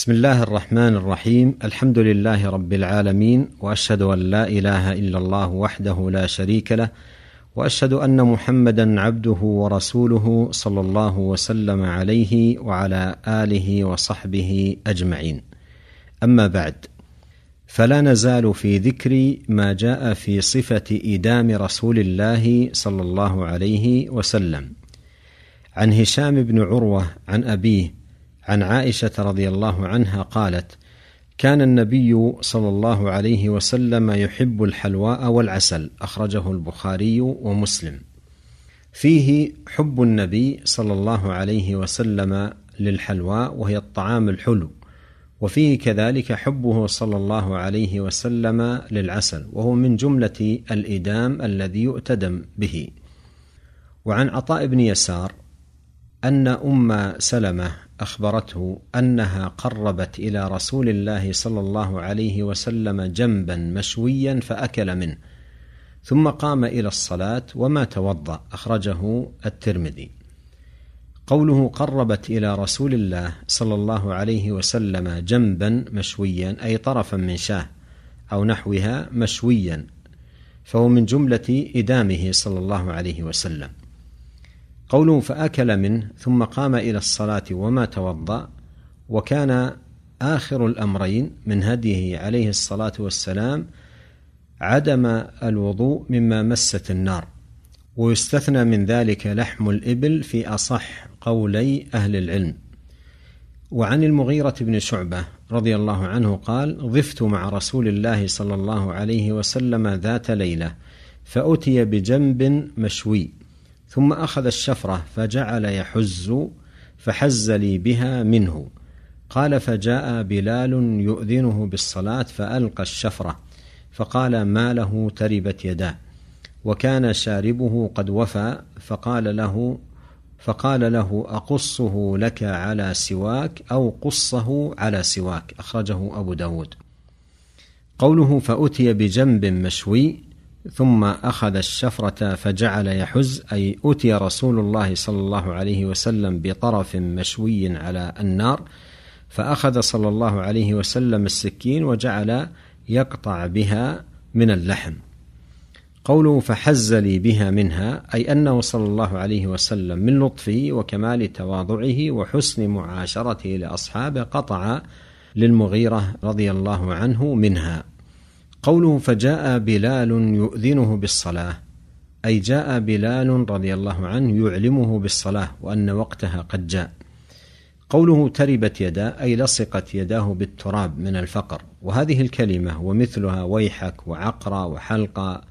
بسم الله الرحمن الرحيم. الحمد لله رب العالمين وأشهد أن لا إله إلا الله وحده لا شريك له وأشهد أن محمدا عبده ورسوله صلى الله وسلم عليه وعلى آله وصحبه أجمعين. أما بعد فلا نزال في ذكر ما جاء في صفة ايدام رسول الله صلى الله عليه وسلم. عن هشام بن عروة عن أبيه عن عائشة رضي الله عنها قالت كان النبي صلى الله عليه وسلم يحب الحلواء والعسل أخرجه البخاري ومسلم. فيه حب النبي صلى الله عليه وسلم للحلواء وهي الطعام الحلو وفيه كذلك حبه صلى الله عليه وسلم للعسل وهو من جملة الإدام الذي يؤتدم به. وعن عطاء بن يسار أن أم سلمة أخبرته أنها قربت إلى رسول الله صلى الله عليه وسلم جنبا مشويا فأكل منه ثم قام إلى الصلاة وما توضأ أخرجه الترمذي. قوله قربت إلى رسول الله صلى الله عليه وسلم جنبا مشويا أي طرفا من شاه أو نحوها مشويا فهو من جملة إدامه صلى الله عليه وسلم. قوله فأكل منه ثم قام إلى الصلاة وما توضأ وكان آخر الأمرين من هديه عليه الصلاة والسلام عدم الوضوء مما مست النار. ويستثنى من ذلك لحم الإبل في أصح قولي أهل العلم. وعن المغيرة بن شعبة رضي الله عنه قال ضفت مع رسول الله صلى الله عليه وسلم ذات ليلة فأتي بجنب مشوي ثم أخذ الشفرة فجعل يحز فحز لي بها منه. قال فجاء بلال يؤذنه بالصلاة فألقى الشفرة فقال ما له تربت يداه وكان شاربه قد وفى فقال له فقال له أقصه لك على سواك أو قصه على سواك. أخرجه أبو داود. قوله فأتي بجنب مشوي ثم أخذ الشفرة فجعل يحز أي أتي رسول الله صلى الله عليه وسلم بطرف مشوي على النار فأخذ صلى الله عليه وسلم السكين وجعل يقطع بها من اللحم. قوله فحز لي بها منها أي أنه صلى الله عليه وسلم من لطفه وكمال تواضعه وحسن معاشرته لأصحابه قطع للمغيرة رضي الله عنه منها. قوله فجاء بلال يؤذنه بالصلاة أي جاء بلال رضي الله عنه يعلمه بالصلاة وأن وقتها قد جاء. قوله تربت يدا أي لصقت يداه بالتراب من الفقر. وهذه الكلمة ومثلها ويحك وعقرة وحلقة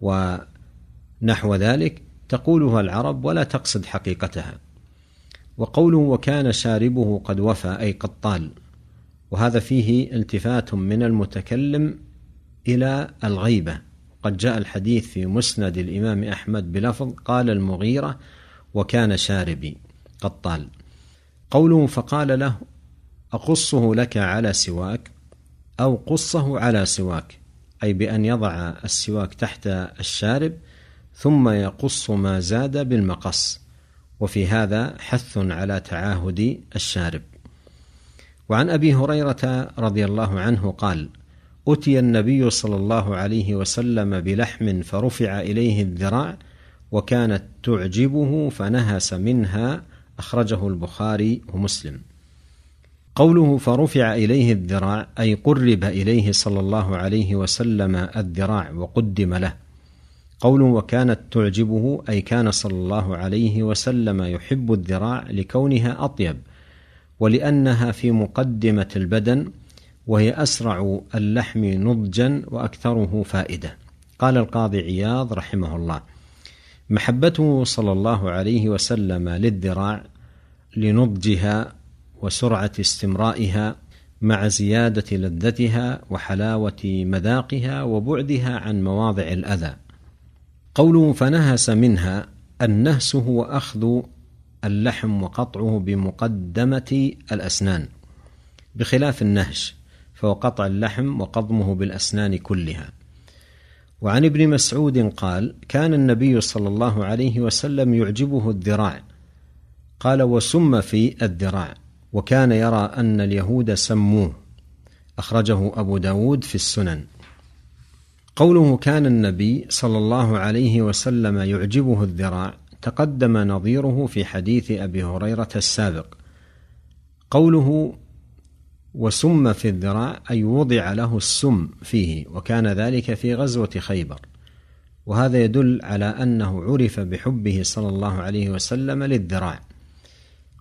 ونحو ذلك تقولها العرب ولا تقصد حقيقتها. وقوله وكان شاربه قد وفى أي قد طال. وهذا فيه التفات من المتكلم إلى الغيبة. قد جاء الحديث في مسند الإمام أحمد بلفظ قال المغيرة وكان شاربي قد طال. قوله فقال له أقصه لك على سواك أو قصه على سواك أي بأن يضع السواك تحت الشارب ثم يقص ما زاد بالمقص وفي هذا حث على تعاهد الشارب. وعن أبي هريرة رضي الله عنه قال أتي النبي صلى الله عليه وسلم بلحم فرفع إليه الذراع وكانت تعجبه فنهس منها أخرجه البخاري ومسلم. قوله فرفع إليه الذراع أي قرب إليه صلى الله عليه وسلم الذراع وقدم له. قوله وكانت تعجبه أي كان صلى الله عليه وسلم يحب الذراع لكونها أطيب ولأنها في مقدمة البدن وهي أسرع اللحم نضجا وأكثره فائدة. قال القاضي عياض رحمه الله محبته صلى الله عليه وسلم للذراع لنضجها وسرعة استمرائها مع زيادة لذتها وحلاوة مذاقها وبعدها عن مواضع الأذى. قوله فنهس منها النهس هو أخذ اللحم وقطعه بمقدمة الأسنان بخلاف النهش. فهو قطع اللحم وقضمه بالأسنان كلها. وعن ابن مسعود قال كان النبي صلى الله عليه وسلم يعجبه الذراع. قال وسم في الذراع وكان يرى أن اليهود سموه. أخرجه أبو داود في السنن. قوله كان النبي صلى الله عليه وسلم يعجبه الذراع تقدم نظيره في حديث أبي هريرة السابق. قوله وسم في الذراع أي وضع له السم فيه وكان ذلك في غزوة خيبر. وهذا يدل على أنه عرف بحبه صلى الله عليه وسلم للذراع.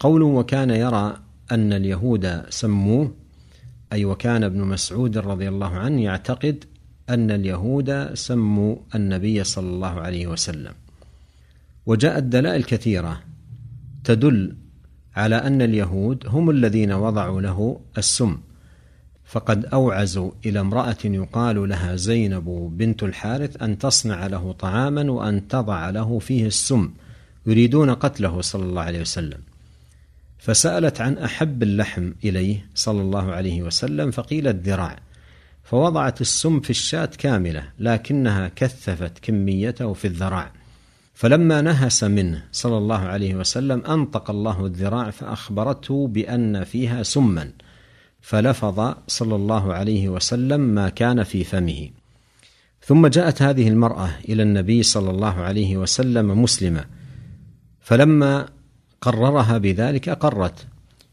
قوله وكان يرى أن اليهود سموه أي وكان ابن مسعود رضي الله عنه يعتقد أن اليهود سموا النبي صلى الله عليه وسلم. وجاءت دلائل كثيرة تدل على أن اليهود هم الذين وضعوا له السم. فقد أوعزوا إلى امرأة يقال لها زينب بنت الحارث أن تصنع له طعاما وأن تضع له فيه السم يريدون قتله صلى الله عليه وسلم. فسألت عن أحب اللحم إليه صلى الله عليه وسلم فقيل الذراع. فوضعت السم في الشاة كاملة لكنها كثفت كميته في الذراع. فلما نهس منه صلى الله عليه وسلم أنطق الله الذراع فأخبرته بأن فيها سما فلفظ صلى الله عليه وسلم ما كان في فمه. ثم جاءت هذه المرأة إلى النبي صلى الله عليه وسلم مسلمة فلما قررها بذلك أقرت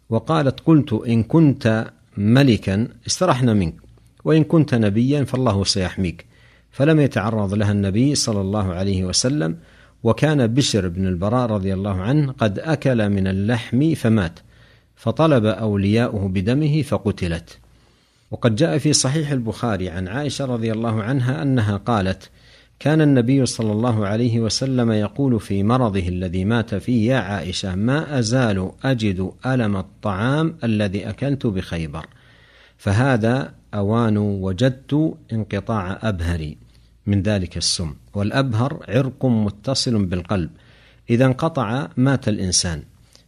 وقالت قلت إن كنت ملكا استرحنا منك وإن كنت نبيا فالله سيحميك. فلم يتعرض لها النبي صلى الله عليه وسلم وكان بشر بن البراء رضي الله عنه قد أكل من اللحم فمات فطلب أولياؤه بدمه فقتلت. وقد جاء في صحيح البخاري عن عائشة رضي الله عنها أنها قالت كان النبي صلى الله عليه وسلم يقول في مرضه الذي مات فيه يا عائشة ما أزال أجد ألم الطعام الذي أكلت بخيبر فهذا أوان وجدت انقطاع أبهري من ذلك السم. والأبهر عرق متصل بالقلب. إذا انقطع مات الإنسان.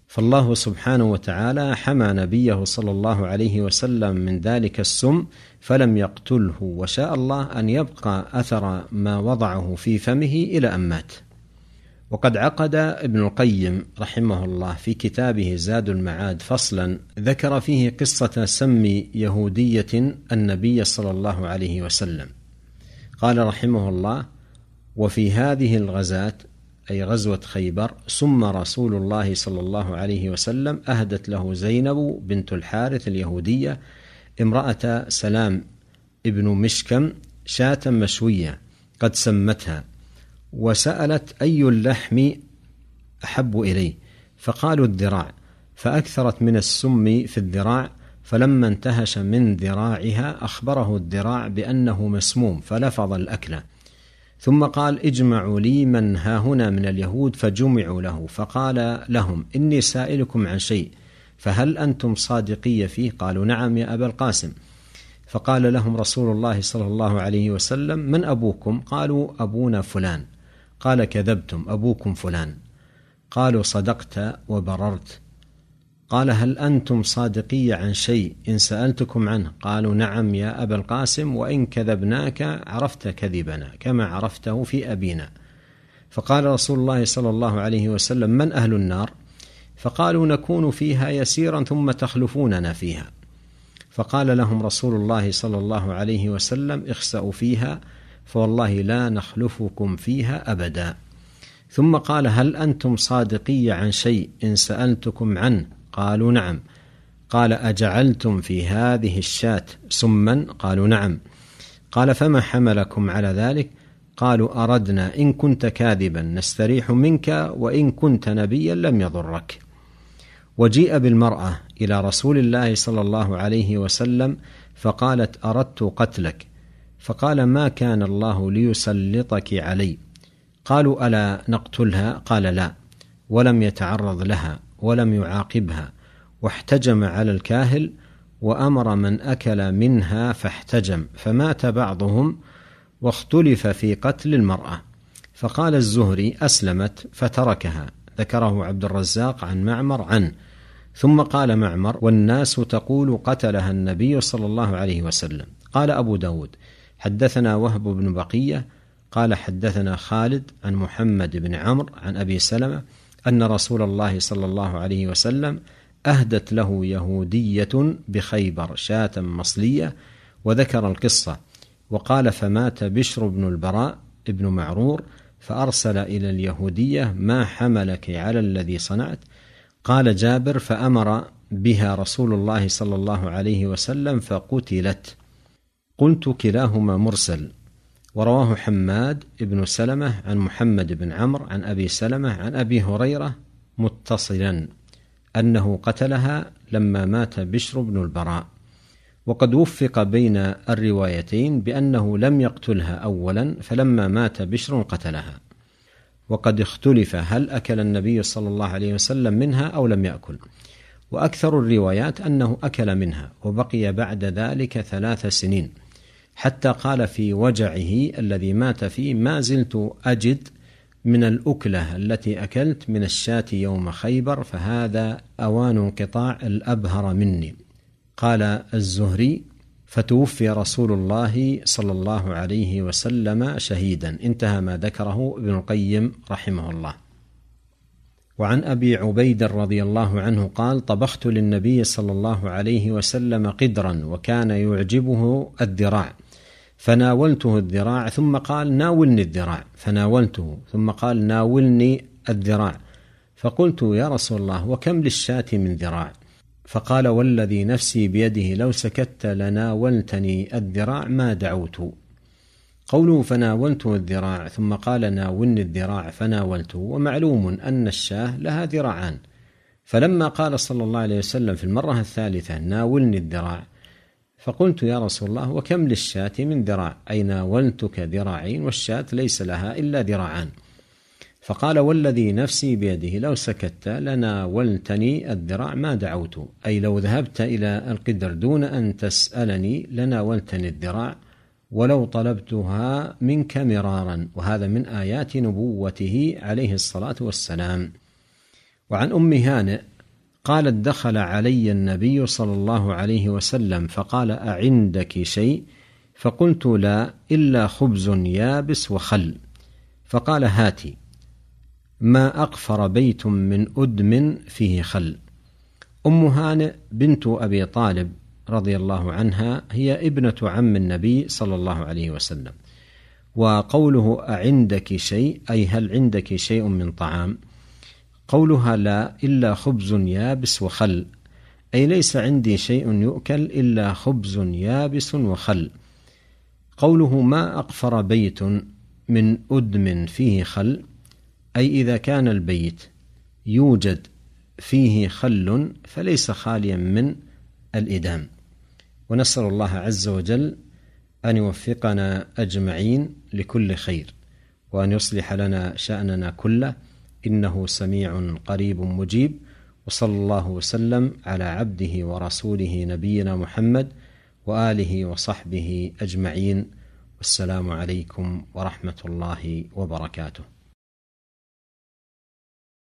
فالله سبحانه وتعالى حمى نبيه صلى الله عليه وسلم من ذلك السم فلم يقتله وشاء الله أن يبقى أثر ما وضعه في فمه إلى أن مات. وقد عقد ابن القيم رحمه الله في كتابه زاد المعاد فصلا ذكر فيه قصة سم يهودية النبي صلى الله عليه وسلم. قال رحمه الله وفي هذه الغزاة أي غزوة خيبر سم رسول الله صلى الله عليه وسلم أهدت له زينب بنت الحارث اليهودية امرأة سلام ابن مشكم شاة مشوية قد سمتها وسألت أي اللحم أحب إليه؟ فقالوا الذراع فأكثرت من السم في الذراع فلما انتهش من ذراعها أخبره الذراع بأنه مسموم فلفظ الأكل ثم قال اجمعوا لي من ها هنا من اليهود فجمعوا له فقال لهم إني سائلكم عن شيء فهل أنتم صادقية فيه؟ قالوا نعم يا أبا القاسم. فقال لهم رسول الله صلى الله عليه وسلم من أبوكم؟ قالوا أبونا فلان. قال كذبتم أبوكم فلان. قالوا صدقت وبررت. قال هل أنتم صادقي عن شيء؟ إن سألتكم عنه. قالوا نعم يا أبا القاسم وإن كذبناك عرفت كذبنا كما عرفته في أبينا. فقال رسول الله صلى الله عليه وسلم من أهل النار؟ فقالوا نكون فيها يسيرا ثم تخلفوننا فيها. فقال لهم رسول الله صلى الله عليه وسلم اخسأوا فيها فوالله لا نخلفكم فيها أبدا. ثم قال هل أنتم صادقي عن شيء؟ إن سألتكم عنه قالوا نعم. قال أجعلتم في هذه الشاة سما؟ قالوا نعم. قال فما حملكم على ذلك؟ قالوا أردنا إن كنت كاذبا نستريح منك وإن كنت نبيا لم يضرك. وجيء بالمرأة إلى رسول الله صلى الله عليه وسلم فقالت أردت قتلك. فقال ما كان الله ليسلطك علي؟ قالوا ألا نقتلها؟ قال لا. ولم يتعرض لها. ولم يعاقبها واحتجم على الكاهل وأمر من أكل منها فاحتجم فمات بعضهم واختلف في قتل المرأة. فقال الزهري أسلمت فتركها. ذكره عبد الرزاق عن معمر عنه. ثم قال معمر والناس تقول قتلها النبي صلى الله عليه وسلم. قال أبو داود حدثنا وهب بن بقية قال حدثنا خالد عن محمد بن عمرو عن أبي سلمة أن رسول الله صلى الله عليه وسلم أهدت له يهودية بخيبر شاة مصلية وذكر القصة وقال فمات بشر بن البراء ابن معرور فأرسل إلى اليهودية ما حملك على الذي صنعت؟ قال جابر فأمر بها رسول الله صلى الله عليه وسلم فقتلت. قلت كلاهما مرسل. ورواه حماد بن سلمة عن محمد بن عمرو عن أبي سلمة عن أبي هريرة متصلا أنه قتلها لما مات بشر بن البراء. وقد وفق بين الروايتين بأنه لم يقتلها أولا فلما مات بشر قتلها. وقد اختلف هل أكل النبي صلى الله عليه وسلم منها أو لم يأكل. وأكثر الروايات أنه أكل منها وبقي بعد ذلك ثلاث سنين. حتى قال في وجعه الذي مات فيه ما زلت أجد من الأكلة التي أكلت من الشاة يوم خيبر فهذا أوان انقطاع الأبهر مني. قال الزهري فتوفي رسول الله صلى الله عليه وسلم شهيدا. انتهى ما ذكره ابن القيم رحمه الله. وعن أبي عبيد رضي الله عنه قال طبخت للنبي صلى الله عليه وسلم قدرا وكان يعجبه الذراع. فناولته الذراع ثم قال ناولني الذراع. فناولته ثم قال ناولني الذراع. فقلت يا رسول الله وكم للشاة من ذراع؟ فقال والذي نفسي بيده لو سكت لناولتني الذراع ما دعوت. قوله فناولته الذراع ثم قال ناولني الذراع فناولته ومعلوم أن الشاة لها ذراعان. فلما قال صلى الله عليه وسلم في المرة الثالثة ناولني الذراع فقلت يا رسول الله وكم للشاة من ذراع؟ أي ناولتك ذراعين؟ والشاة ليس لها إلا ذراعان. فقال والذي نفسي بيده لو سكت لناولتني الذراع ما دعوت. أي لو ذهبت إلى القدر دون أن تسألني لناولتني الذراع ولو طلبتها منك مرارا. وهذا من آيات نبوته عليه الصلاة والسلام. وعن أم هانئ قالت دخل علي النبي صلى الله عليه وسلم فقال أعندك شيء؟ فقلت لا إلا خبز يابس وخل. فقال هاتي ما أقفر بيت من أدم فيه خل. أم هانئ بنت أبي طالب رضي الله عنها هي ابنة عم النبي صلى الله عليه وسلم. وقوله أعندك شيء؟ أي هل عندك شيء من طعام؟ قولها لا إلا خبز يابس وخل أي ليس عندي شيء يؤكل إلا خبز يابس وخل. قوله ما أقفر بيت من أدم فيه خل أي إذا كان البيت يوجد فيه خل فليس خاليا من الإدام. ونسأل الله عز وجل أن يوفقنا أجمعين لكل خير وأن يصلح لنا شأننا كله إنه سميع قريب مجيب وصلى الله وسلم على عبده ورسوله نبينا محمد وآله وصحبه أجمعين والسلام عليكم ورحمة الله وبركاته.